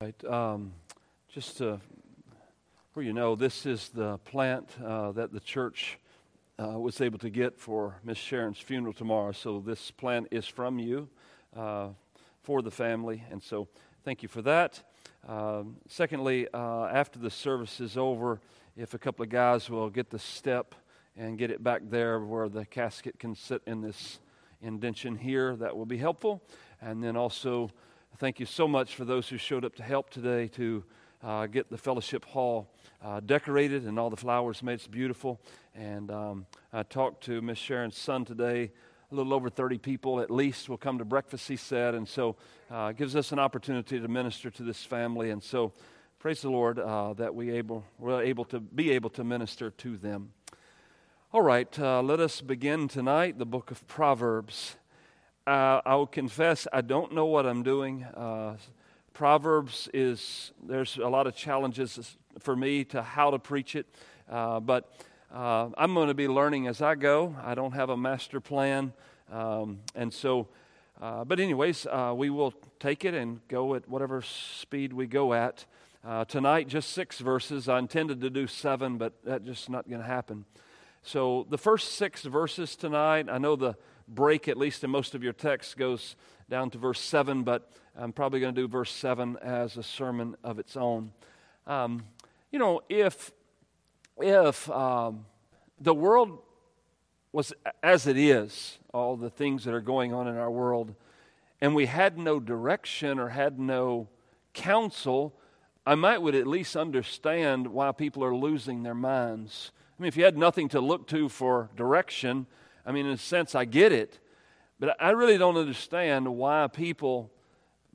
Right. Um, just to, for you know, this is the plant uh, that the church uh, was able to get for Miss Sharon's funeral tomorrow. So this plant is from you uh, for the family, and so thank you for that. Um, secondly, uh, after the service is over, if a couple of guys will get the step and get it back there where the casket can sit in this indention here, that will be helpful. And then also thank you so much for those who showed up to help today to uh, get the fellowship hall uh, decorated and all the flowers made. It's beautiful. And um, I talked to Miss Sharon's son today. A little over 30 people at least will come to breakfast, he said. And so uh, it gives us an opportunity to minister to this family. And so praise the Lord uh, that we able, we're able to be able to minister to them. All right, uh, let us begin tonight the book of Proverbs. Uh, I will confess I don't know what I'm doing. Uh, Proverbs is, there's a lot of challenges for me to how to preach it, uh, but uh, I'm going to be learning as I go. I don't have a master plan. Um, and so, uh, but, anyways, uh, we will take it and go at whatever speed we go at. tonight, just six verses. I intended to do seven, but that's just not going to happen. So, the first six verses tonight, I know the break, at least in most of your texts, goes down to verse 7, but I'm probably going to do verse 7 as a sermon of its own. Um, you know, if, if um, the world was as it is, all the things that are going on in our world, and we had no direction or had no counsel, I might would at least understand why people are losing their minds. I mean, if you had nothing to look to for direction, I mean, in a sense, I get it. But I really don't understand why people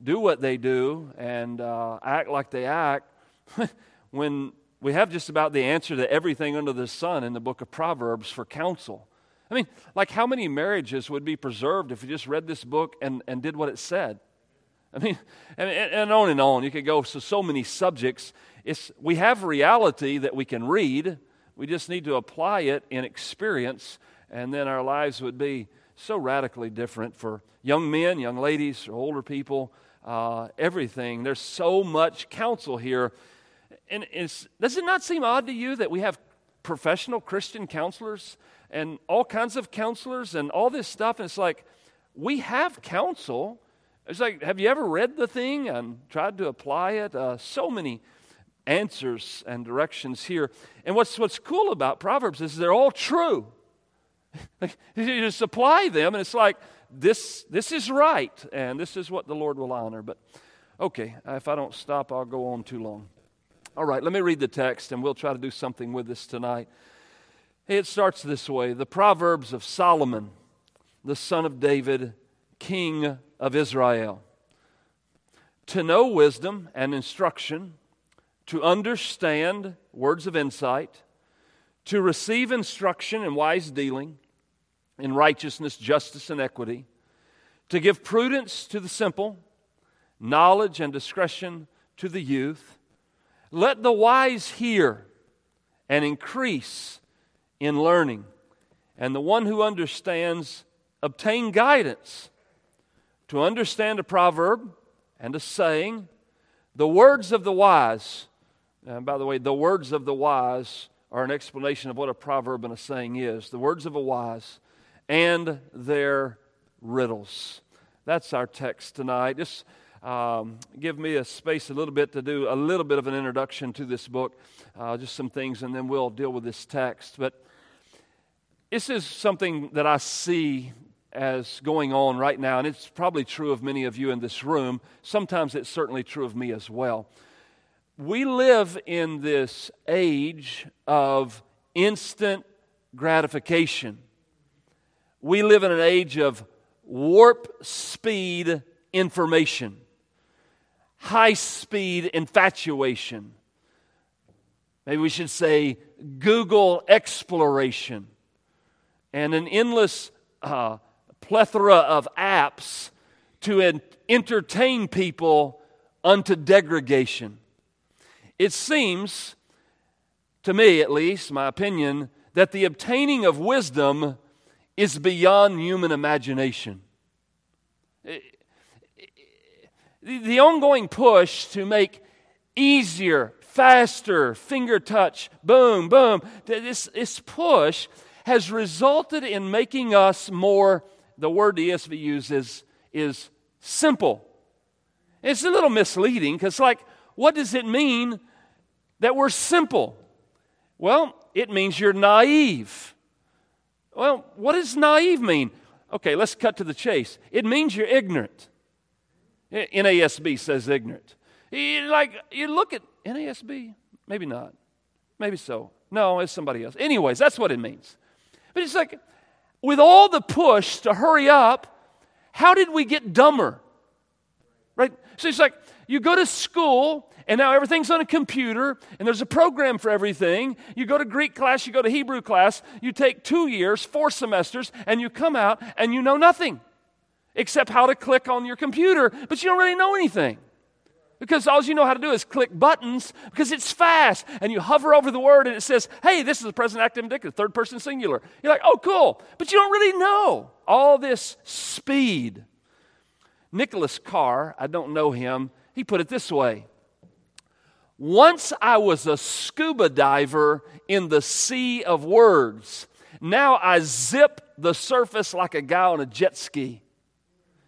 do what they do and uh, act like they act when we have just about the answer to everything under the sun in the book of Proverbs for counsel. I mean, like how many marriages would be preserved if you just read this book and, and did what it said? I mean, and, and on and on. You could go so so many subjects. It's, we have reality that we can read. We just need to apply it in experience and then our lives would be so radically different for young men, young ladies, older people, uh, everything. There's so much counsel here. And does it not seem odd to you that we have professional Christian counselors and all kinds of counselors and all this stuff? And it's like, we have counsel. It's like, have you ever read the thing and tried to apply it? Uh, so many answers and directions here. And what's, what's cool about Proverbs is they're all true. you just apply them, and it's like, this, this is right, and this is what the Lord will honor. But okay, if I don't stop, I'll go on too long. All right, let me read the text, and we'll try to do something with this tonight. It starts this way The Proverbs of Solomon, the son of David, king of Israel. To know wisdom and instruction, to understand words of insight, to receive instruction in wise dealing, in righteousness, justice, and equity, to give prudence to the simple, knowledge and discretion to the youth. Let the wise hear and increase in learning, and the one who understands obtain guidance. To understand a proverb and a saying, the words of the wise, and by the way, the words of the wise are an explanation of what a proverb and a saying is. The words of a wise and their riddles. That's our text tonight. Just um, give me a space a little bit to do a little bit of an introduction to this book, uh, just some things, and then we'll deal with this text. But this is something that I see as going on right now, and it's probably true of many of you in this room. Sometimes it's certainly true of me as well. We live in this age of instant gratification we live in an age of warp speed information, high speed infatuation. Maybe we should say Google exploration and an endless uh, plethora of apps to en- entertain people unto degradation. It seems, to me at least, my opinion, that the obtaining of wisdom is beyond human imagination. The, the ongoing push to make easier, faster, finger touch, boom, boom, this, this push has resulted in making us more, the word the ESV uses is simple. It's a little misleading because, like, what does it mean that we're simple? Well, it means you're naive. Well, what does naive mean? Okay, let's cut to the chase. It means you're ignorant. NASB says ignorant. Like, you look at NASB, maybe not. Maybe so. No, it's somebody else. Anyways, that's what it means. But it's like, with all the push to hurry up, how did we get dumber? Right? So it's like, you go to school and now everything's on a computer and there's a program for everything. You go to Greek class, you go to Hebrew class, you take two years, four semesters, and you come out and you know nothing except how to click on your computer, but you don't really know anything. Because all you know how to do is click buttons because it's fast. And you hover over the word and it says, hey, this is the present active indicative, third person singular. You're like, oh, cool. But you don't really know all this speed. Nicholas Carr, I don't know him, he put it this way Once I was a scuba diver in the sea of words. Now I zip the surface like a guy on a jet ski.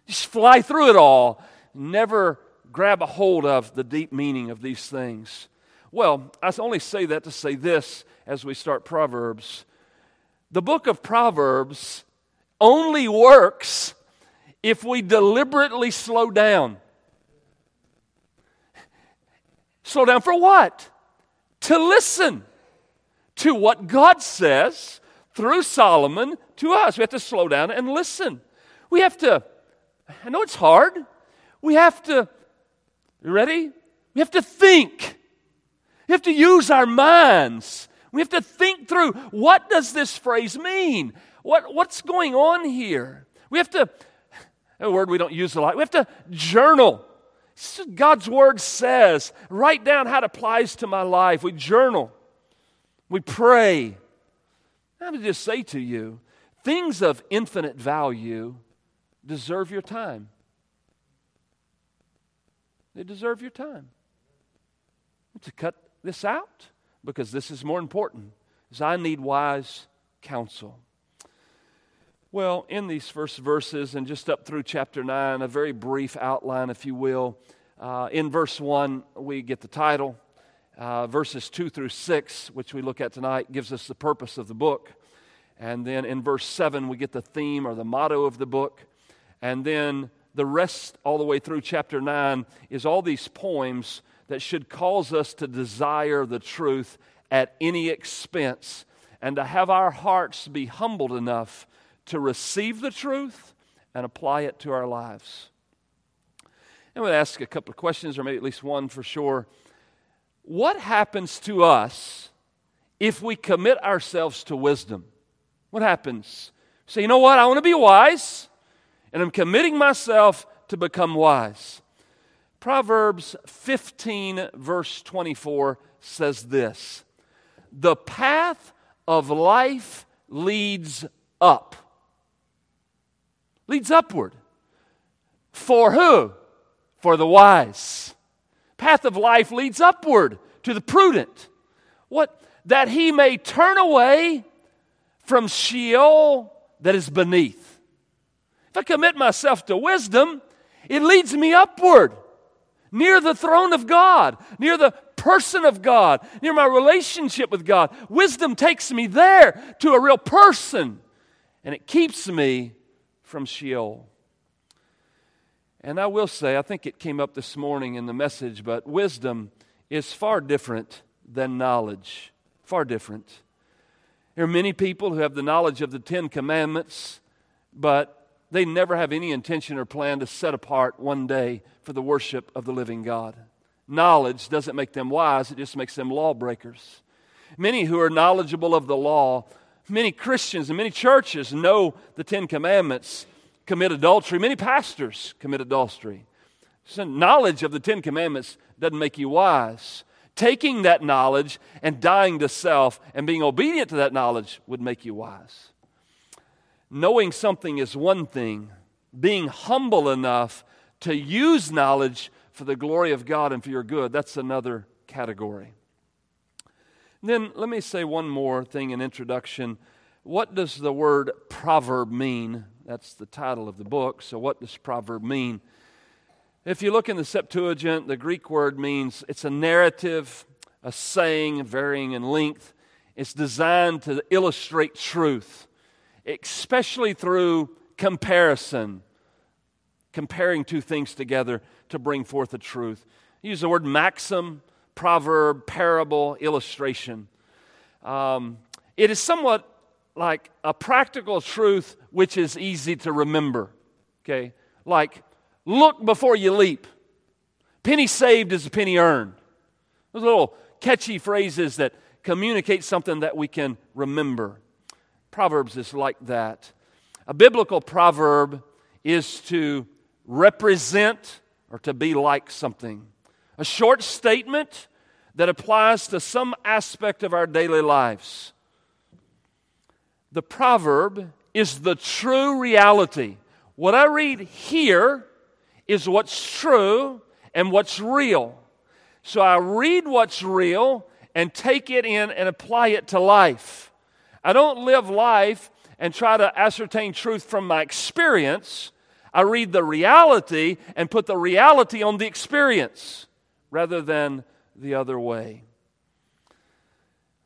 Just fly through it all. Never grab a hold of the deep meaning of these things. Well, I only say that to say this as we start Proverbs. The book of Proverbs only works if we deliberately slow down. Slow down for what? To listen to what God says through Solomon to us. We have to slow down and listen. We have to I know it's hard. We have to, you ready? We have to think. We have to use our minds. We have to think through what does this phrase mean? What, what's going on here? We have to, a word we don't use a lot, we have to journal. God's word says, write down how it applies to my life. We journal. We pray. Let me just say to you, things of infinite value deserve your time. They deserve your time. To cut this out, because this is more important, is I need wise counsel. Well, in these first verses and just up through chapter 9, a very brief outline, if you will. Uh, in verse 1, we get the title. Uh, verses 2 through 6, which we look at tonight, gives us the purpose of the book. And then in verse 7, we get the theme or the motto of the book. And then the rest, all the way through chapter 9, is all these poems that should cause us to desire the truth at any expense and to have our hearts be humbled enough to receive the truth and apply it to our lives. I'm going to ask a couple of questions, or maybe at least one for sure. What happens to us if we commit ourselves to wisdom? What happens? Say, you know what? I want to be wise and I'm committing myself to become wise. Proverbs 15, verse 24 says this The path of life leads up, leads upward. For who? For the wise. Path of life leads upward to the prudent. What? That he may turn away from Sheol that is beneath if I commit myself to wisdom, it leads me upward, near the throne of God, near the person of God, near my relationship with God. Wisdom takes me there to a real person, and it keeps me from Sheol. And I will say, I think it came up this morning in the message, but wisdom is far different than knowledge. Far different. There are many people who have the knowledge of the Ten Commandments, but they never have any intention or plan to set apart one day for the worship of the living God. Knowledge doesn't make them wise, it just makes them lawbreakers. Many who are knowledgeable of the law, many Christians and many churches know the Ten Commandments, commit adultery. Many pastors commit adultery. So knowledge of the Ten Commandments doesn't make you wise. Taking that knowledge and dying to self and being obedient to that knowledge would make you wise knowing something is one thing, being humble enough to use knowledge for the glory of God and for your good, that's another category. Then let me say one more thing in introduction. What does the word proverb mean? That's the title of the book. So, what does proverb mean? If you look in the Septuagint, the Greek word means it's a narrative, a saying varying in length. It's designed to illustrate truth, especially through comparison, comparing two things together to bring forth the truth. use the word maxim, proverb, parable, illustration. Um, it is somewhat like a practical truth which is easy to remember. Okay? Like, look before you leap. Penny saved is a penny earned. Those little catchy phrases that communicate something that we can remember. Proverbs is like that. A biblical proverb is to represent or to be like something. A short statement that applies to some aspect of our daily lives. The proverb is the true reality. What I read here is what's true and what's real. So I read what's real and take it in and apply it to life. I don't live life and try to ascertain truth from my experience. I read the reality and put the reality on the experience rather than the other way.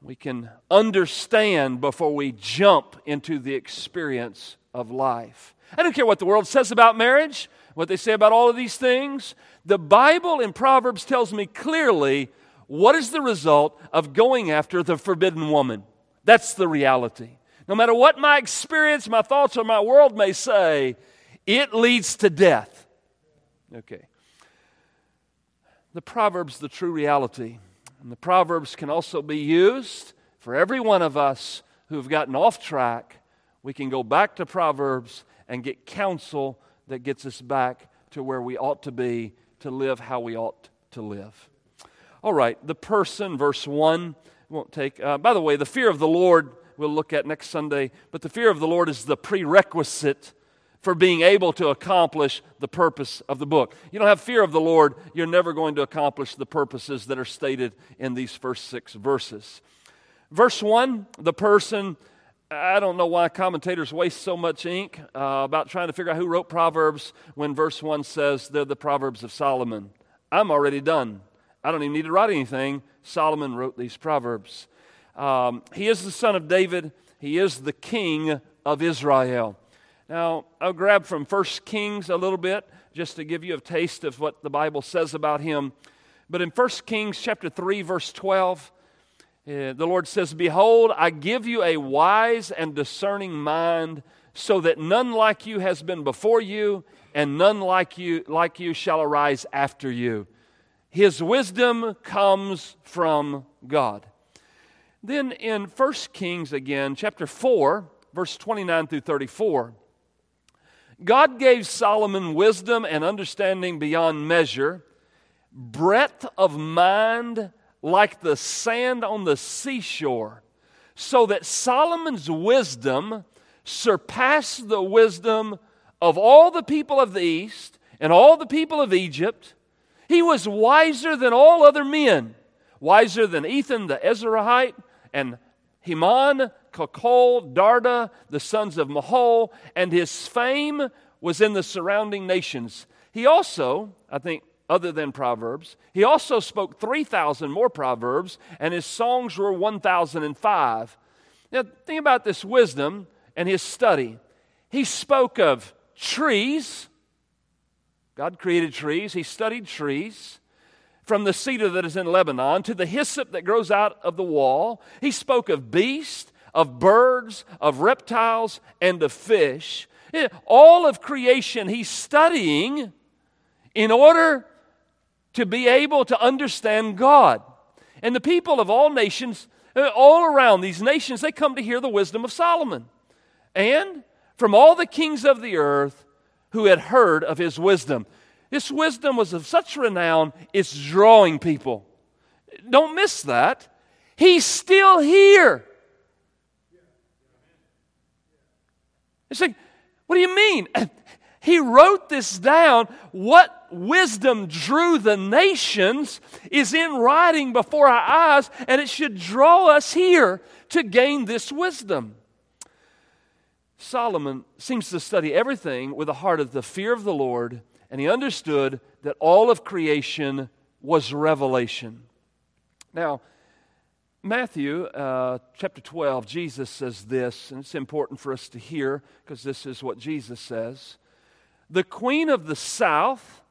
We can understand before we jump into the experience of life. I don't care what the world says about marriage, what they say about all of these things. The Bible in Proverbs tells me clearly what is the result of going after the forbidden woman. That's the reality. No matter what my experience, my thoughts, or my world may say, it leads to death. Okay. The Proverbs, the true reality. And the Proverbs can also be used for every one of us who have gotten off track. We can go back to Proverbs and get counsel that gets us back to where we ought to be to live how we ought to live. All right, the person, verse 1, won't take. Uh, by the way, the fear of the Lord we'll look at next Sunday, but the fear of the Lord is the prerequisite for being able to accomplish the purpose of the book. You don't have fear of the Lord, you're never going to accomplish the purposes that are stated in these first six verses. Verse 1, the person, I don't know why commentators waste so much ink uh, about trying to figure out who wrote Proverbs when verse 1 says they're the Proverbs of Solomon. I'm already done. I don't even need to write anything. Solomon wrote these Proverbs. Um, he is the son of David, he is the king of Israel. Now, I'll grab from 1 Kings a little bit just to give you a taste of what the Bible says about him. But in 1 Kings chapter 3 verse 12, uh, the Lord says, "Behold, I give you a wise and discerning mind, so that none like you has been before you, and none like you like you shall arise after you." His wisdom comes from God. Then in 1 Kings again, chapter 4, verse 29 through 34, God gave Solomon wisdom and understanding beyond measure, breadth of mind like the sand on the seashore, so that Solomon's wisdom surpassed the wisdom of all the people of the East and all the people of Egypt. He was wiser than all other men, wiser than Ethan the Ezrahite and Heman Calcol, Darda, the sons of Mahol, and his fame was in the surrounding nations. He also, I think, other than Proverbs, he also spoke 3,000 more Proverbs, and his songs were 1,005. Now, think about this wisdom and his study. He spoke of trees. God created trees. He studied trees from the cedar that is in Lebanon to the hyssop that grows out of the wall. He spoke of beasts, of birds, of reptiles, and of fish. All of creation he's studying in order to be able to understand God. And the people of all nations, uh, all around these nations, they come to hear the wisdom of Solomon. And from all the kings of the earth who had heard of his wisdom. This wisdom was of such renown, it's drawing people. Don't miss that. He's still here. It's like, what do you mean? He wrote this down. What wisdom drew the nations is in writing before our eyes, and it should draw us here to gain this wisdom. Solomon seems to study everything with a heart of the fear of the Lord, and he understood that all of creation was revelation. Now, Matthew uh, chapter 12, Jesus says this, and it's important for us to hear because this is what Jesus says. The queen of the south,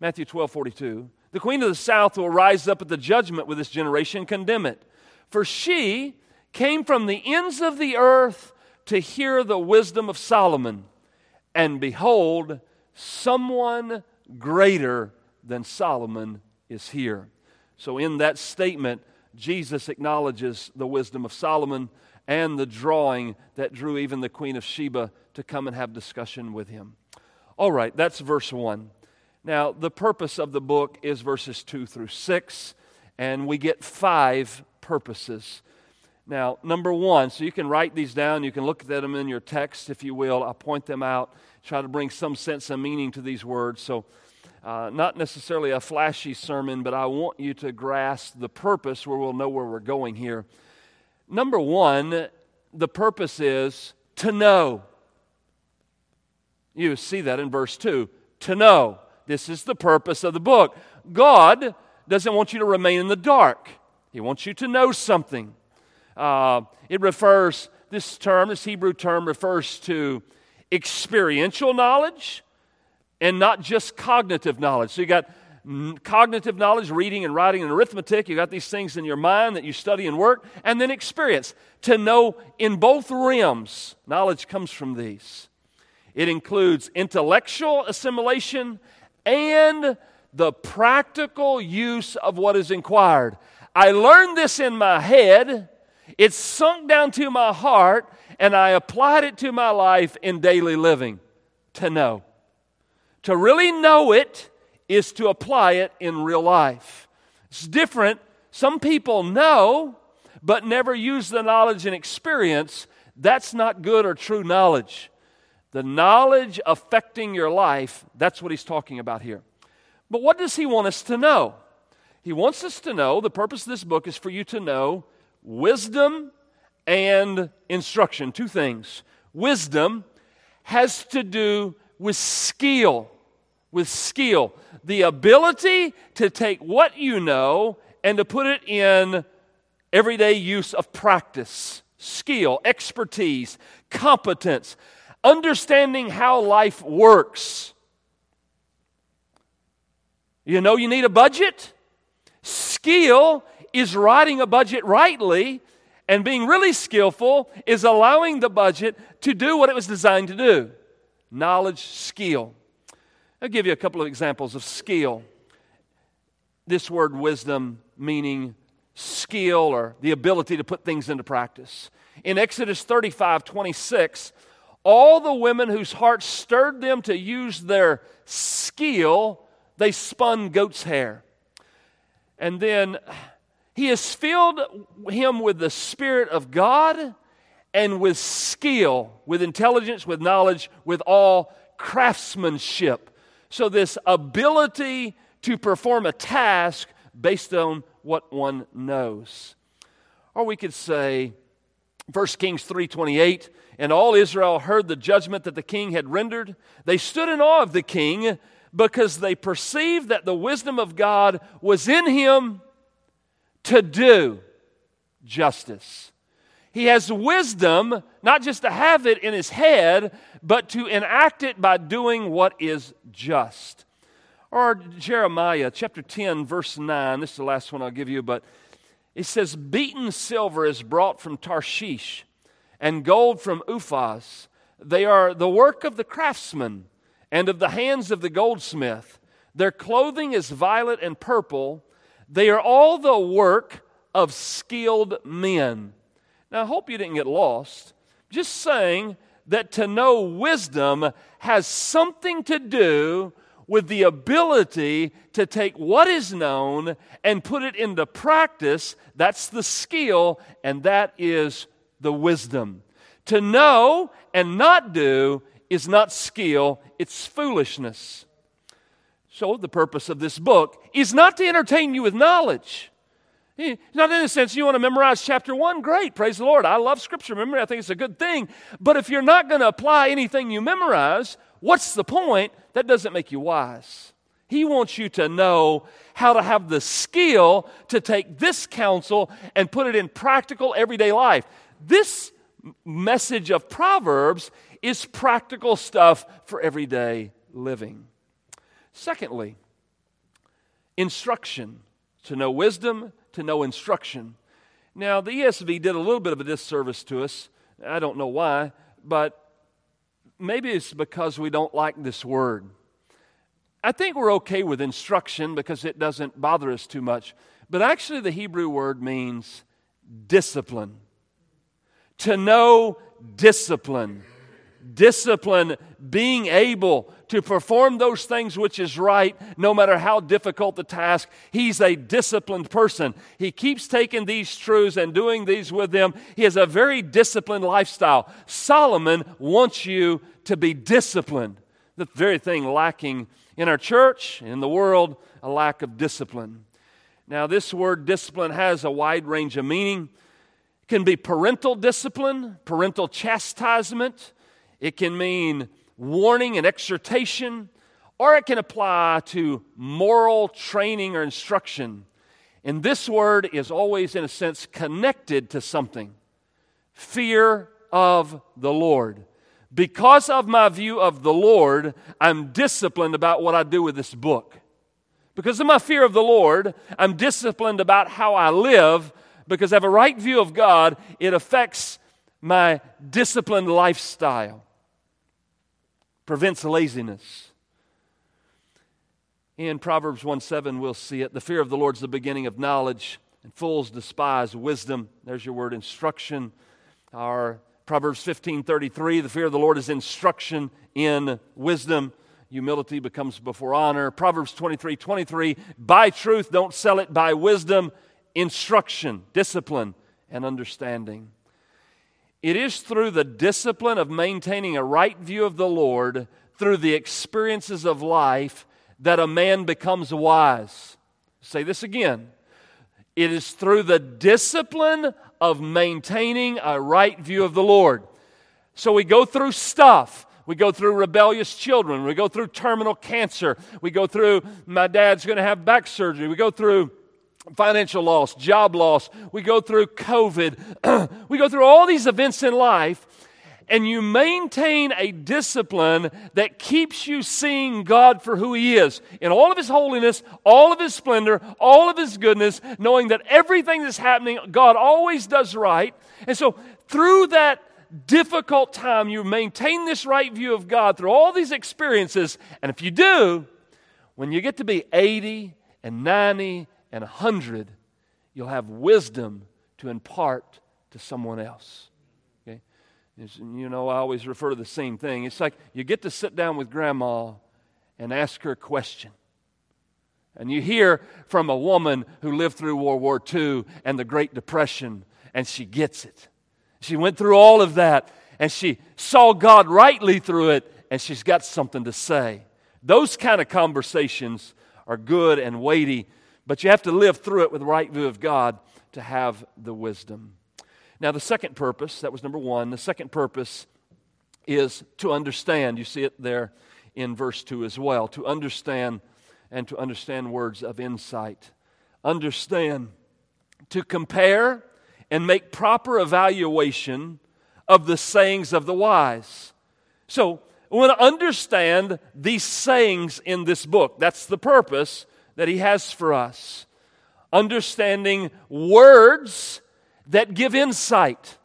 Matthew 12, 42, the queen of the south will rise up at the judgment with this generation and condemn it. For she came from the ends of the earth to hear the wisdom of Solomon. And behold, someone greater than Solomon is here. So, in that statement, Jesus acknowledges the wisdom of Solomon and the drawing that drew even the Queen of Sheba to come and have discussion with him. All right, that's verse 1. Now, the purpose of the book is verses 2 through 6, and we get five purposes. Now, number one, so you can write these down, you can look at them in your text, if you will. I'll point them out, try to bring some sense and meaning to these words. So, uh, not necessarily a flashy sermon, but I want you to grasp the purpose where we'll know where we're going here. Number one, the purpose is to know. You see that in verse 2 to know. This is the purpose of the book. God doesn't want you to remain in the dark, He wants you to know something. Uh, it refers, this term, this Hebrew term, refers to experiential knowledge and not just cognitive knowledge. So you got cognitive knowledge, reading and writing and arithmetic. You got these things in your mind that you study and work, and then experience. To know in both realms, knowledge comes from these. It includes intellectual assimilation and the practical use of what is inquired. I learned this in my head, it sunk down to my heart, and I applied it to my life in daily living to know. To really know it is to apply it in real life. It's different. Some people know, but never use the knowledge and experience. That's not good or true knowledge. The knowledge affecting your life, that's what he's talking about here. But what does he want us to know? He wants us to know, the purpose of this book is for you to know wisdom and instruction. Two things. Wisdom has to do with skill, with skill, the ability to take what you know and to put it in everyday use of practice, skill, expertise, competence, understanding how life works. You know, you need a budget. Skill is writing a budget rightly, and being really skillful is allowing the budget to do what it was designed to do knowledge, skill. I'll give you a couple of examples of skill. This word wisdom meaning skill or the ability to put things into practice. In Exodus 35 26, all the women whose hearts stirred them to use their skill, they spun goat's hair. And then he has filled him with the Spirit of God and with skill, with intelligence, with knowledge, with all craftsmanship. So, this ability to perform a task based on what one knows. Or we could say, 1 Kings 3:28, and all Israel heard the judgment that the king had rendered. They stood in awe of the king because they perceived that the wisdom of God was in him to do justice. He has wisdom, not just to have it in his head, but to enact it by doing what is just. Or Jeremiah chapter 10, verse 9. This is the last one I'll give you, but it says, Beaten silver is brought from Tarshish, and gold from Uphaz. They are the work of the craftsman and of the hands of the goldsmith. Their clothing is violet and purple they are all the work of skilled men. Now, I hope you didn't get lost. Just saying that to know wisdom has something to do with the ability to take what is known and put it into practice. That's the skill, and that is the wisdom. To know and not do is not skill, it's foolishness. So, the purpose of this book is not to entertain you with knowledge. Not in the sense you want to memorize chapter one, great, praise the Lord. I love scripture memory, I think it's a good thing. But if you're not going to apply anything you memorize, what's the point? That doesn't make you wise. He wants you to know how to have the skill to take this counsel and put it in practical everyday life. This message of Proverbs is practical stuff for everyday living. Secondly, instruction to know wisdom, to know instruction. Now, the ESV did a little bit of a disservice to us. I don't know why, but maybe it's because we don't like this word. I think we're okay with instruction because it doesn't bother us too much. But actually, the Hebrew word means discipline. To know discipline. Discipline, being able to perform those things which is right, no matter how difficult the task. He's a disciplined person. He keeps taking these truths and doing these with them. He has a very disciplined lifestyle. Solomon wants you to be disciplined. The very thing lacking in our church, in the world, a lack of discipline. Now, this word discipline has a wide range of meaning. It can be parental discipline, parental chastisement. It can mean warning and exhortation, or it can apply to moral training or instruction. And this word is always, in a sense, connected to something fear of the Lord. Because of my view of the Lord, I'm disciplined about what I do with this book. Because of my fear of the Lord, I'm disciplined about how I live. Because I have a right view of God, it affects my disciplined lifestyle prevents laziness. In Proverbs 1 7, we'll see it. The fear of the Lord is the beginning of knowledge, and fools despise wisdom. There's your word, instruction. Our Proverbs 15 33, the fear of the Lord is instruction in wisdom. Humility becomes before honor. Proverbs 23 23, buy truth, don't sell it, buy wisdom, instruction, discipline, and understanding. It is through the discipline of maintaining a right view of the Lord, through the experiences of life, that a man becomes wise. Say this again. It is through the discipline of maintaining a right view of the Lord. So we go through stuff. We go through rebellious children. We go through terminal cancer. We go through my dad's going to have back surgery. We go through financial loss, job loss. We go through COVID. we go through all these events in life, and you maintain a discipline that keeps you seeing God for who He is in all of His holiness, all of His splendor, all of His goodness, knowing that everything that's happening, God always does right. And so, through that difficult time, you maintain this right view of God through all these experiences. And if you do, when you get to be 80 and 90 and a hundred, you'll have wisdom to impart to someone else. Okay? you know, I always refer to the same thing. It's like you get to sit down with grandma and ask her a question. And you hear from a woman who lived through World War II and the Great Depression, and she gets it. She went through all of that, and she saw God rightly through it, and she's got something to say. Those kind of conversations are good and weighty but you have to live through it with the right view of God to have the wisdom. Now, the second purpose, that was number one, the second purpose is to understand. You see it there in verse 2 as well. To understand and to understand words of insight. Understand. To compare and make proper evaluation of the sayings of the wise. So, we want to understand these sayings in this book. That's the purpose that He has for us. Understanding words that give insight.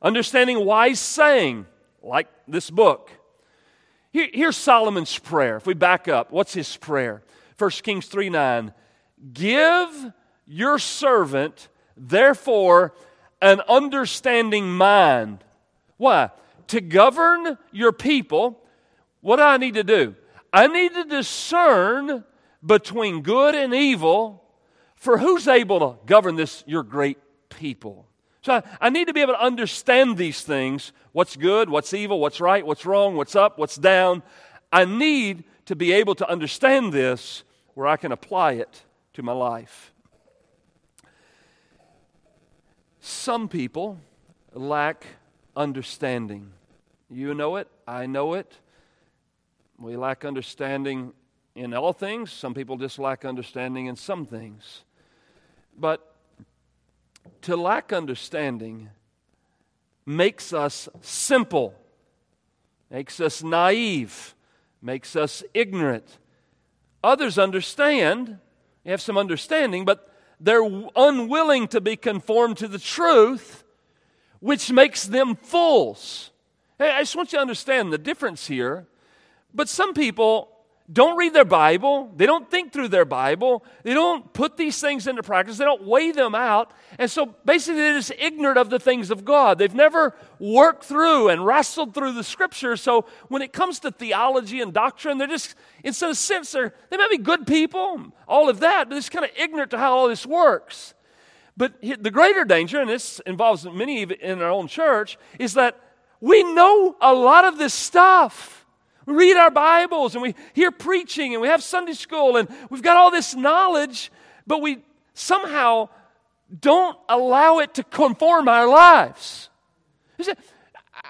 Understanding wise saying, like this book. Here, here's Solomon's prayer. If we back up, what's his prayer? 1 Kings 3 9. Give your servant, therefore, an understanding mind. Why? To govern your people, what do I need to do? I need to discern between good and evil, for who's able to govern this, your great people? So I, I, need to be able to understand these things what's good, what's evil, what's right, what's wrong, what's up, what's down. I need to be able to understand this where I can apply it to my life. Some people lack understanding. You know it, I know it. We lack understanding in all things. Some people just lack understanding in some things. But to lack understanding makes us simple, makes us naive, makes us ignorant. Others understand, they have some understanding, but they're unwilling to be conformed to the truth, which makes them fools. Hey, I just want you to understand the difference here. But some people don't read their Bible. They don't think through their Bible. They don't put these things into practice. They don't weigh them out. And so basically, they're just ignorant of the things of God. They've never worked through and wrestled through the scriptures. So when it comes to theology and doctrine, they're just, in some sense, they're, they might be good people, all of that, but they're just kind of ignorant to how all this works. But the greater danger, and this involves many in our own church, is that we know a lot of this stuff. We read our Bibles and we hear preaching and we have Sunday school and we've got all this knowledge, but we somehow don't allow it to conform our lives.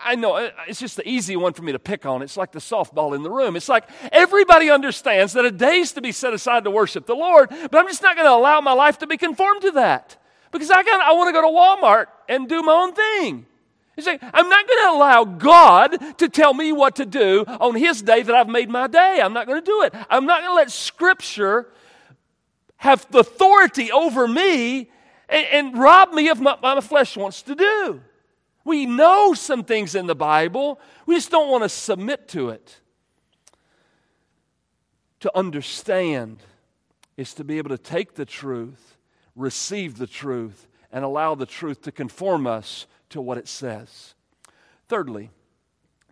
I know uh, it's just the easy one for me to pick on. It's like the softball in the room. It's like everybody understands that a day's to be set aside to worship the Lord, but I'm just not going to allow my life to be conformed to that because I, got, I want to go to Walmart and do my own thing. He's saying, I'm not going to allow God to tell me what to do on His day that I've made my day. I'm not going to do it. I'm not going to let Scripture have the authority over me and, and rob me of what my flesh wants to do. We know some things in the Bible, we just don't want to submit to it. To understand is to be able to take the truth, receive the truth, and allow the truth to conform us to what it says. Thirdly,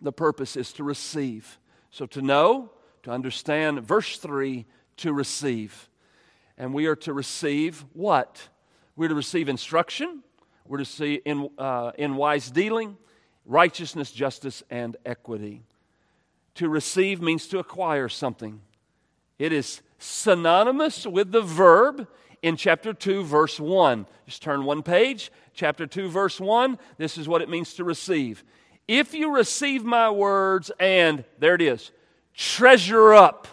the purpose is to receive. So to know, to understand, verse 3, to receive. And we are to receive what? We're to receive instruction, we're to see in, uh, in wise dealing, righteousness, justice, and equity. To receive means to acquire something. It is synonymous with the verb in chapter 2, verse 1. Just turn one page chapter 2, verse 1, this is what it means to receive. If you receive my words and, there it is, treasure up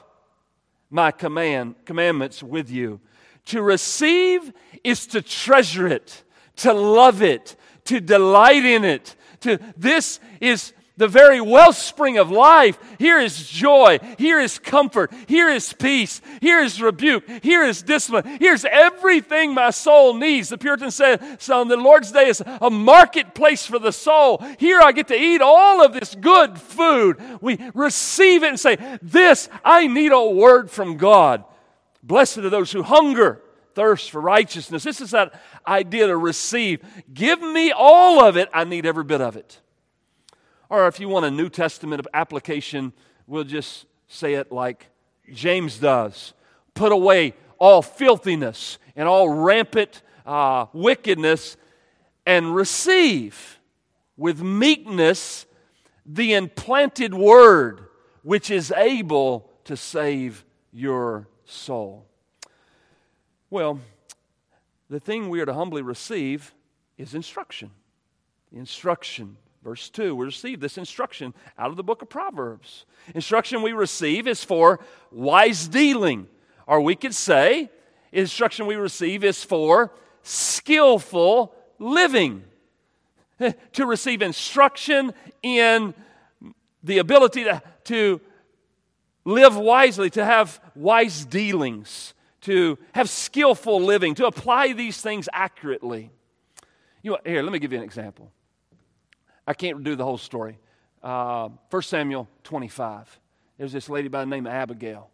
my command, commandments with you. To receive is to treasure it, to love it, to delight in it. To, this is the very wellspring of life. Here is joy. Here is comfort. Here is peace. Here is rebuke. Here is discipline. Here's everything my soul needs. The Puritan said, "Son, the Lord's Day is a marketplace for the soul. Here I get to eat all of this good food. We receive it and say, This, I need a word from God. Blessed are those who hunger thirst for righteousness. This is that idea to receive. Give me all of it. I need every bit of it. Or if you want a New Testament application, we'll just say it like James does put away all filthiness and all rampant uh, wickedness and receive with meekness the implanted word which is able to save your soul. Well, the thing we are to humbly receive is instruction. Instruction Verse 2, we receive this instruction out of the book of Proverbs. Instruction we receive is for wise dealing, or we could say, instruction we receive is for skillful living. to receive instruction in the ability to, to live wisely, to have wise dealings, to have skillful living, to apply these things accurately. You, here, let me give you an example. I can't do the whole story. Uh, 1 Samuel 25. There's this lady by the name of Abigail,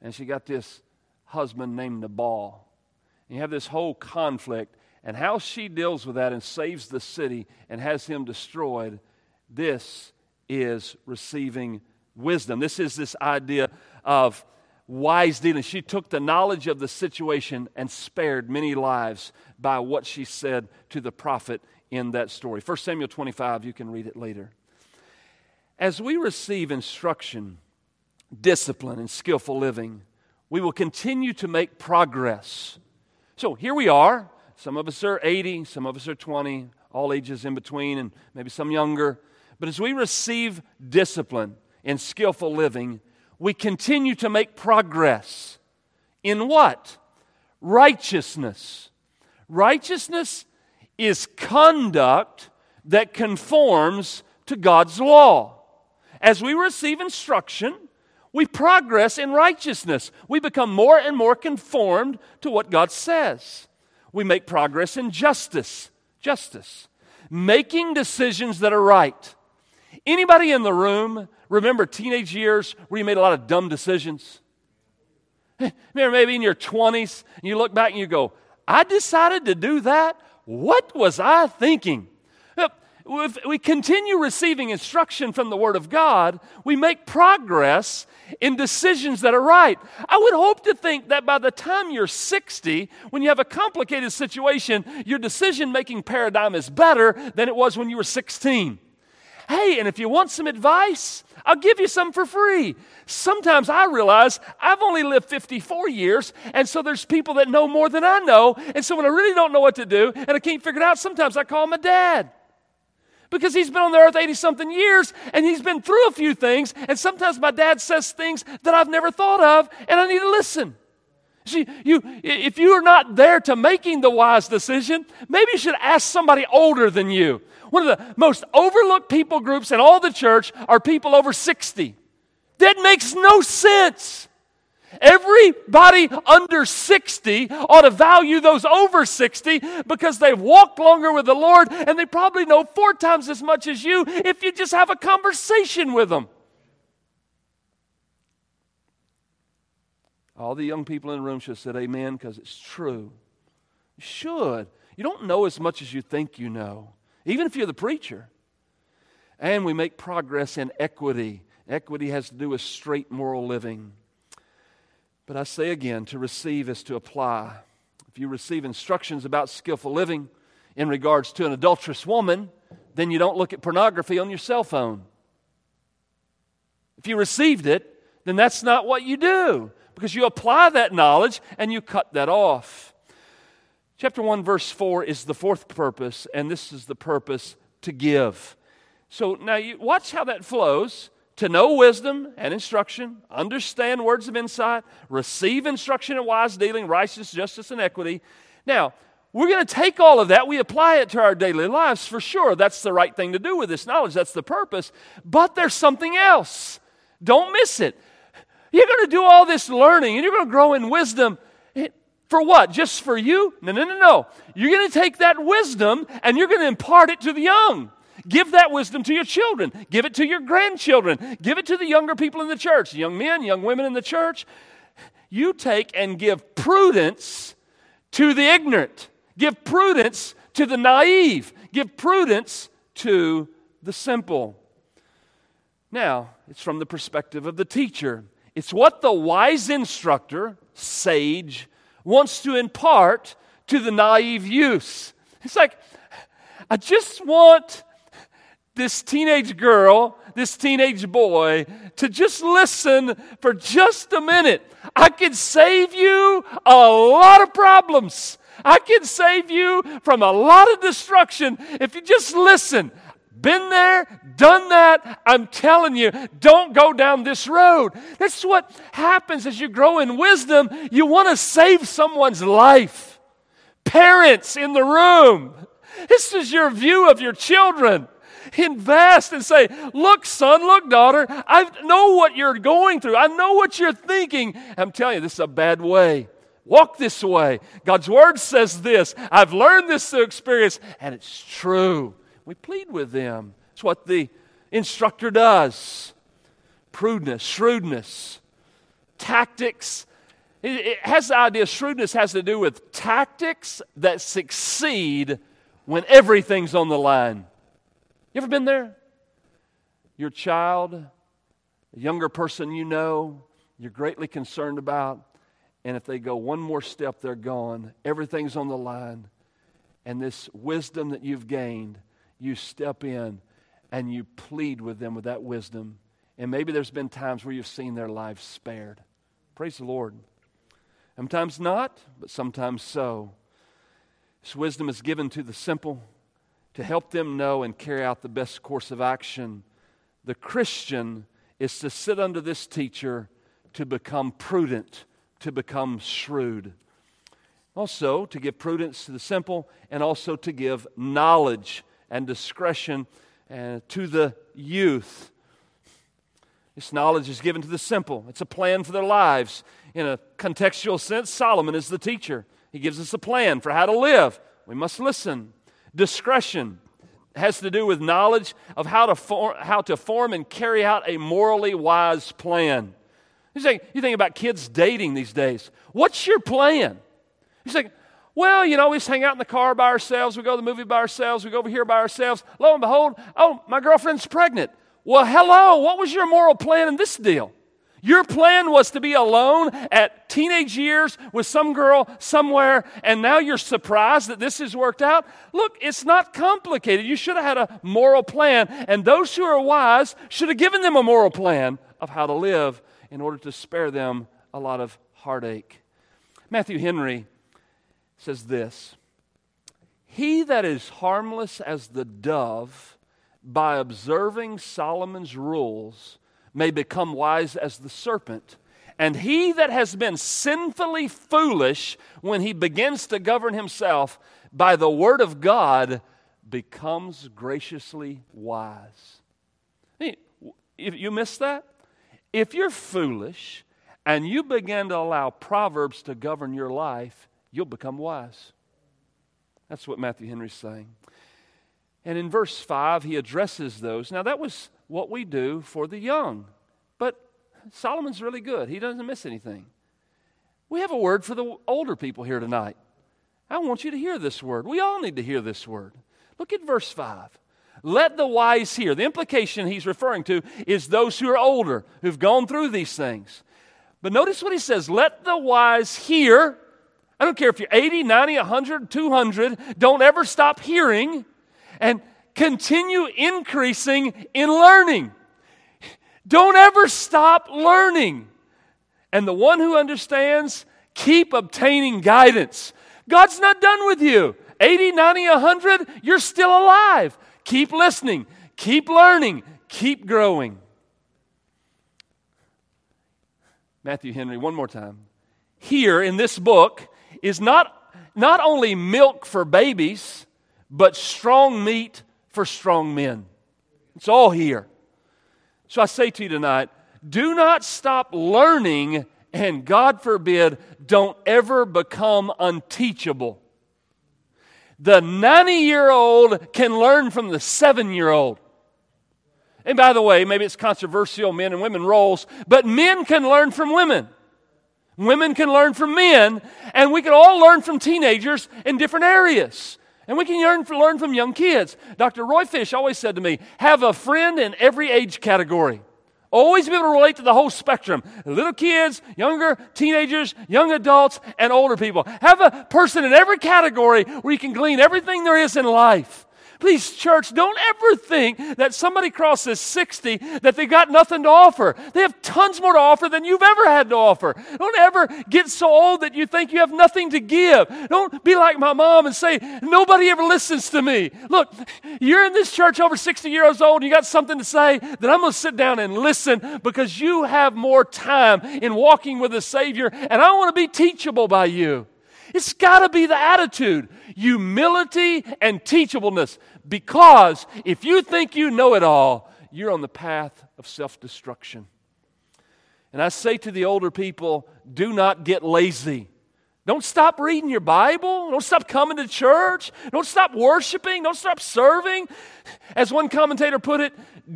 and she got this husband named Nabal. And you have this whole conflict, and how she deals with that and saves the city and has him destroyed. This is receiving wisdom. This is this idea of wise dealing. She took the knowledge of the situation and spared many lives by what she said to the prophet in that story. 1 Samuel 25, you can read it later. As we receive instruction, discipline, and skillful living, we will continue to make progress. So here we are. Some of us are 80, some of us are 20, all ages in between, and maybe some younger. But as we receive discipline and skillful living, we continue to make progress. In what? Righteousness. Righteousness is conduct that conforms to God's law. As we receive instruction, we progress in righteousness. We become more and more conformed to what God says. We make progress in justice. Justice. Making decisions that are right. Anybody in the room remember teenage years where you made a lot of dumb decisions? Remember maybe in your 20s, and you look back and you go, I decided to do that? What was I thinking? Uh, if we continue receiving instruction from the Word of God, we make progress in decisions that are right. I would hope to think that by the time you're 60, when you have a complicated situation, your decision making paradigm is better than it was when you were 16. Hey, and if you want some advice, I'll give you some for free. Sometimes I realize I've only lived 54 years, and so there's people that know more than I know. And so when I really don't know what to do and I can't figure it out, sometimes I call my dad. Because he's been on the earth 80 something years and he's been through a few things. And sometimes my dad says things that I've never thought of, and I need to listen. See, you, if you are not there to making the wise decision, maybe you should ask somebody older than you. One of the most overlooked people groups in all the church are people over 60. That makes no sense. Everybody under 60 ought to value those over 60 because they've walked longer with the Lord and they probably know four times as much as you if you just have a conversation with them. All the young people in the room should have said amen because it's true. You should. You don't know as much as you think you know, even if you're the preacher. And we make progress in equity. Equity has to do with straight moral living. But I say again, to receive is to apply. If you receive instructions about skillful living in regards to an adulterous woman, then you don't look at pornography on your cell phone. If you received it, then that's not what you do because you apply that knowledge and you cut that off. Chapter 1, verse 4 is the fourth purpose, and this is the purpose to give. So now you watch how that flows to know wisdom and instruction, understand words of insight, receive instruction in wise dealing, righteousness, justice, and equity. Now, we're going to take all of that, we apply it to our daily lives for sure. That's the right thing to do with this knowledge, that's the purpose. But there's something else. Don't miss it. You're going to do all this learning and you're going to grow in wisdom. For what? Just for you? No, no, no, no. You're going to take that wisdom and you're going to impart it to the young. Give that wisdom to your children. Give it to your grandchildren. Give it to the younger people in the church, young men, young women in the church. You take and give prudence to the ignorant. Give prudence to the naive. Give prudence to the simple. Now, it's from the perspective of the teacher. It's what the wise instructor, sage, wants to impart to the naive youth. It's like, I just want this teenage girl, this teenage boy, to just listen for just a minute. I could save you a lot of problems. I can save you from a lot of destruction if you just listen. Been there, done that. I'm telling you, don't go down this road. That's what happens as you grow in wisdom. You want to save someone's life. Parents in the room, this is your view of your children. Invest and say, Look, son, look, daughter, I know what you're going through. I know what you're thinking. I'm telling you, this is a bad way. Walk this way. God's word says this. I've learned this through experience, and it's true. We plead with them. It's what the instructor does. Prudence, shrewdness, tactics. It, has the idea, shrewdness has to do with tactics that succeed when everything's on the line. You ever been there? Your child, a younger person you know, you're greatly concerned about. And if they go one more step, they're gone. Everything's on the line. And this wisdom that you've gained, you step in and you plead with them with that wisdom. And maybe there's been times where you've seen their lives spared. Praise the Lord. Sometimes not, but sometimes so. This wisdom is given to the simple to help them know and carry out the best course of action. The Christian is to sit under this teacher to become prudent, to become shrewd. Also, to give prudence to the simple, and also to give knowledge and discretion uh, to the youth. This knowledge is given to the simple, it's a plan for their lives. In a contextual sense, Solomon is the teacher. He gives us a plan for how to live. We must listen. Discretion has to do with knowledge of how to, form, how to form and carry out a morally wise plan. You think, you think about kids dating these days. What's your plan? You think, well, you know, we just hang out in the car by ourselves. We go to the movie by ourselves. We go over here by ourselves. Lo and behold, oh, my girlfriend's pregnant. Well, hello, what was your moral plan in this deal? Your plan was to be alone at teenage years with some girl somewhere, and now you're surprised that this has worked out? Look, it's not complicated. You should have had a moral plan, and those who are wise should have given them a moral plan of how to live in order to spare them a lot of heartache. Matthew Henry says this He that is harmless as the dove, by observing Solomon's rules, may become wise as the serpent. And he that has been sinfully foolish when he begins to govern himself by the word of God becomes graciously wise. If you miss that? If you're foolish and you begin to allow Proverbs to govern your life, you'll become wise. That's what Matthew Henry's saying. And in verse 5, he addresses those. Now, that was what we do for the young. But Solomon's really good, he doesn't miss anything. We have a word for the older people here tonight. I want you to hear this word. We all need to hear this word. Look at verse 5. Let the wise hear. The implication he's referring to is those who are older, who've gone through these things. But notice what he says let the wise hear. I don't care if you're 80, 90, 100, 200, don't ever stop hearing and continue increasing in learning. Don't ever stop learning. And the one who understands, keep obtaining guidance. God's not done with you. 80, 90, 100, you're still alive. Keep listening, keep learning, keep growing. Matthew Henry, one more time. Here in this book is not, not only milk for babies, but strong meat for strong men. It's all here. So I say to you tonight do not stop learning, and God forbid, don't ever become unteachable. The 90 year old can learn from the seven year old. And by the way, maybe it's controversial, men and women roles, but men can learn from women. Women can learn from men, and we can all learn from teenagers in different areas. And we can learn, learn from young kids. Dr. Roy Fish always said to me, have a friend in every age category. Always be able to relate to the whole spectrum little kids, younger teenagers, young adults, and older people. Have a person in every category where you can glean everything there is in life. Please, church, don't ever think that somebody crosses 60 that they got nothing to offer. They have tons more to offer than you've ever had to offer. Don't ever get so old that you think you have nothing to give. Don't be like my mom and say, nobody ever listens to me. Look, you're in this church over 60 years old you got something to say, then I'm going to sit down and listen because you have more time in walking with the Savior and I want to be teachable by you. It's got to be the attitude humility and teachableness. Because if you think you know it all, you're on the path of self destruction. And I say to the older people, do not get lazy. Don't stop reading your Bible. Don't stop coming to church. Don't stop worshiping. Don't stop serving. As one commentator put it,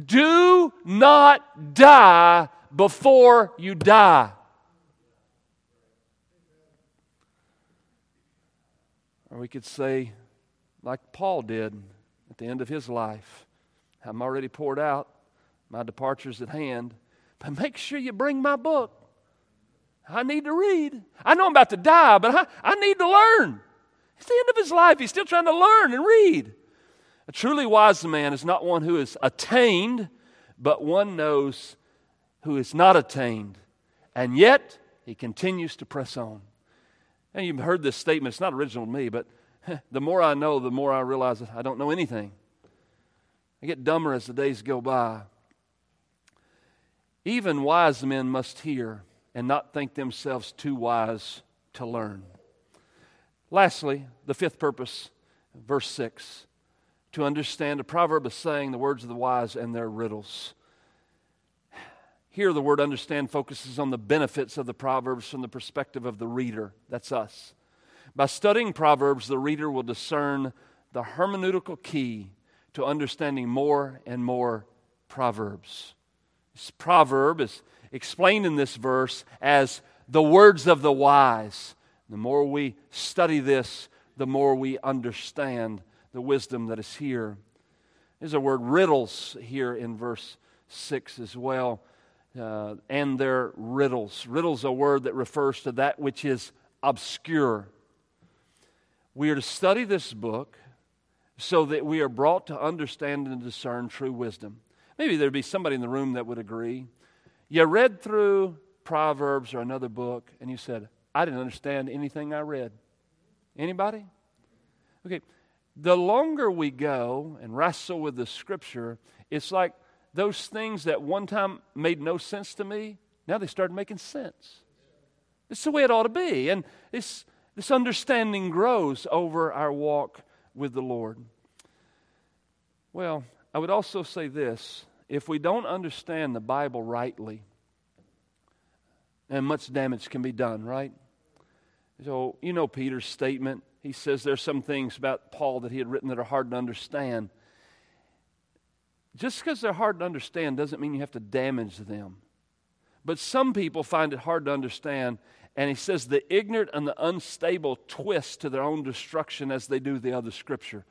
do not die before you die. Or we could say, like Paul did at the end of his life, I'm already poured out, my departure's at hand, but make sure you bring my book. I need to read. I know I'm about to die, but I, I need to learn. It's the end of his life. He's still trying to learn and read. A truly wise man is not one who is attained, but one knows who is not attained. And yet, he continues to press on. And you've heard this statement. It's not original to me, but the more I know, the more I realize I don't know anything. I get dumber as the days go by. Even wise men must hear and not think themselves too wise to learn. Lastly, the fifth purpose, verse 6 to understand a proverb is saying the words of the wise and their riddles. Here, the word understand focuses on the benefits of the Proverbs from the perspective of the reader. That's us. By studying Proverbs, the reader will discern the hermeneutical key to understanding more and more Proverbs. This proverb is explained in this verse as the words of the wise. The more we study this, the more we understand the wisdom that is here. There's a word riddles here in verse 6 as well uh, and their riddles. Riddles a word that refers to that which is obscure. We are to study this book so that we are brought to understand and discern true wisdom. Maybe there'd be somebody in the room that would agree. You read through Proverbs or another book and you said, I didn't understand anything I read. Anybody? Okay. The longer we go and wrestle with the scripture, it's like those things that one time made no sense to me, now they started making sense. It's the way it ought to be. And this, this understanding grows over our walk with the Lord. Well, I would also say this if we don't understand the Bible rightly, and much damage can be done, right? So, you know Peter's statement. He says there's some things about Paul that he had written that are hard to understand just because they're hard to understand doesn't mean you have to damage them. But some people find it hard to understand, and he says the ignorant and the unstable twist to their own destruction as they do the other scripture.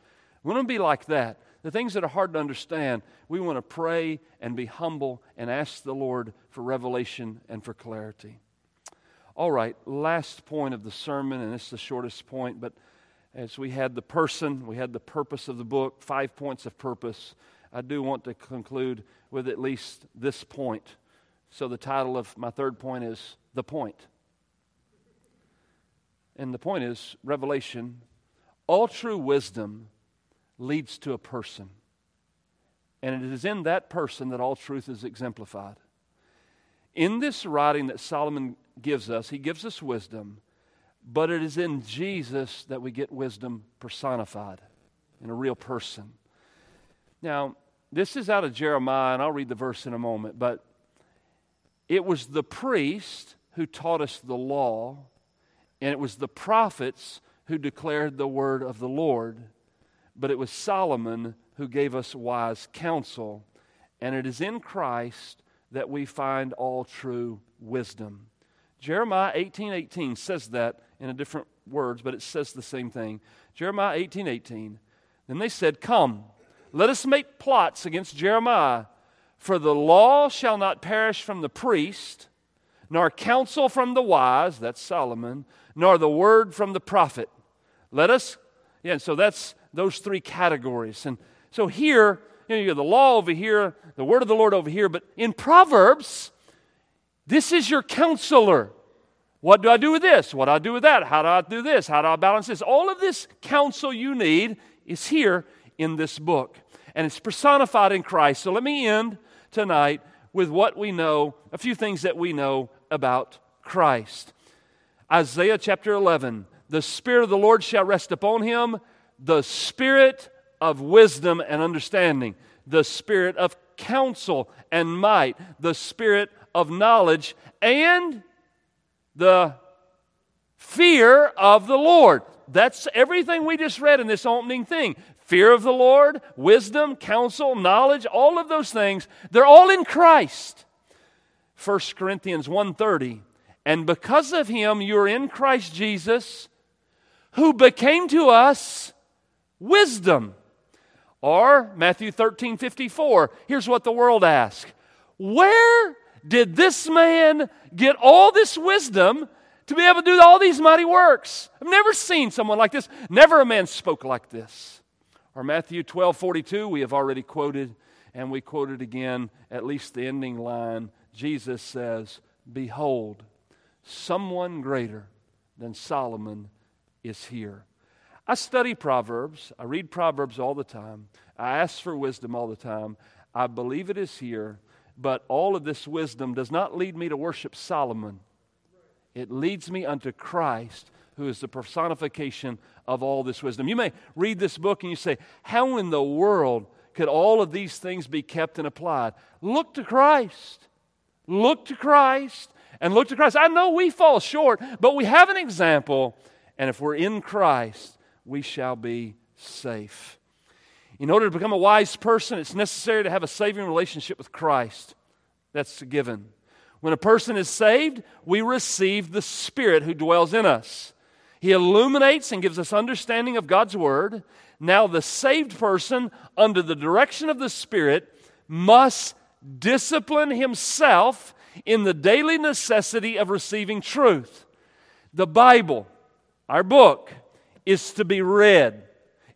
We to be like that. The things that are hard to understand, we want to pray and be humble and ask the Lord for revelation and for clarity. All right, last point of the sermon, and it's the shortest point, but as we had the person, we had the purpose of the book, five points of purpose. I do want to conclude with at least this point. So, the title of my third point is The Point. And the point is revelation. All true wisdom leads to a person. And it is in that person that all truth is exemplified. In this writing that Solomon gives us, he gives us wisdom, but it is in Jesus that we get wisdom personified in a real person. Now, this is out of Jeremiah, and I'll read the verse in a moment, but it was the priest who taught us the law, and it was the prophets who declared the word of the Lord, but it was Solomon who gave us wise counsel, and it is in Christ that we find all true wisdom. Jeremiah 18 18 says that in a different words, but it says the same thing. Jeremiah 18 18. Then they said, Come, let us make plots against Jeremiah. For the law shall not perish from the priest, nor counsel from the wise, that's Solomon, nor the word from the prophet. Let us, yeah, and so that's those three categories. And so here, you know, you have the law over here, the word of the Lord over here, but in Proverbs, this is your counselor. What do I do with this? What do I do with that? How do I do this? How do I balance this? All of this counsel you need is here in this book and it's personified in Christ. So let me end tonight with what we know, a few things that we know about Christ. Isaiah chapter 11 The Spirit of the Lord shall rest upon him, the Spirit of wisdom and understanding, the Spirit of counsel and might, the Spirit of knowledge, and the fear of the Lord. That's everything we just read in this opening thing fear of the Lord, wisdom, counsel, knowledge, all of those things, they're all in Christ. 1 Corinthians 1:30 And because of him you're in Christ Jesus who became to us wisdom. Or Matthew 13:54 Here's what the world asks. Where did this man get all this wisdom to be able to do all these mighty works? I've never seen someone like this. Never a man spoke like this. Or Matthew 12 42, we have already quoted, and we quoted again, at least the ending line. Jesus says, Behold, someone greater than Solomon is here. I study Proverbs. I read Proverbs all the time. I ask for wisdom all the time. I believe it is here, but all of this wisdom does not lead me to worship Solomon. It leads me unto Christ, who is the personification of all this wisdom. You may read this book and you say, How in the world could all of these things be kept and applied? Look to Christ. Look to Christ and look to Christ. I know we fall short, but we have an example, and if we're in Christ, we shall be safe. In order to become a wise person, it's necessary to have a saving relationship with Christ. That's a given. When a person is saved, we receive the Spirit who dwells in us. He illuminates and gives us understanding of God's Word. Now, the saved person, under the direction of the Spirit, must discipline himself in the daily necessity of receiving truth. The Bible, our book, is to be read,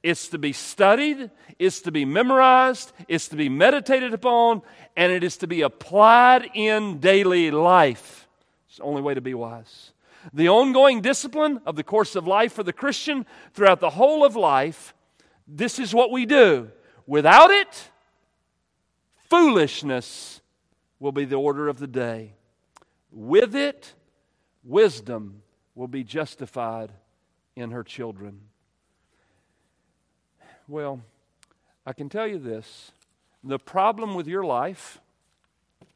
it's to be studied, it's to be memorized, it's to be meditated upon, and it is to be applied in daily life. It's the only way to be wise. The ongoing discipline of the course of life for the Christian throughout the whole of life, this is what we do. Without it, foolishness will be the order of the day. With it, wisdom will be justified in her children. Well, I can tell you this the problem with your life,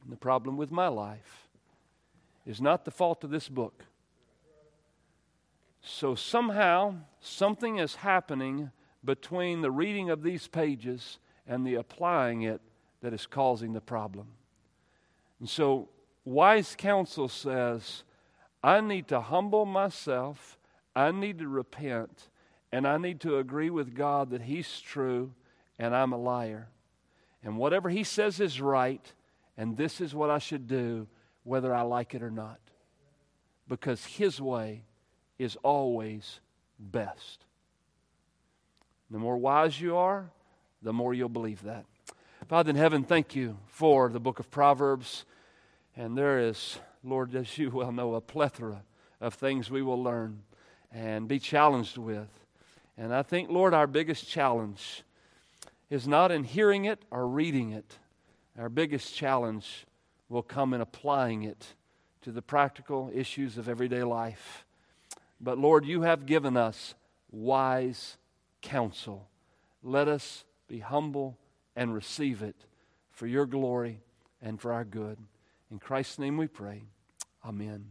and the problem with my life, is not the fault of this book. So somehow, something is happening between the reading of these pages and the applying it that is causing the problem. And so, wise counsel says, I need to humble myself, I need to repent, and I need to agree with God that He's true and I'm a liar. And whatever He says is right, and this is what I should do, whether I like it or not. Because His way is always best. The more wise you are, the more you'll believe that. Father in heaven, thank you for the book of Proverbs. And there is, Lord, as you well know, a plethora of things we will learn and be challenged with. And I think, Lord, our biggest challenge is not in hearing it or reading it. Our biggest challenge will come in applying it to the practical issues of everyday life. But Lord, you have given us wise counsel. Let us be humble and receive it for your glory and for our good. In Christ's name we pray. Amen.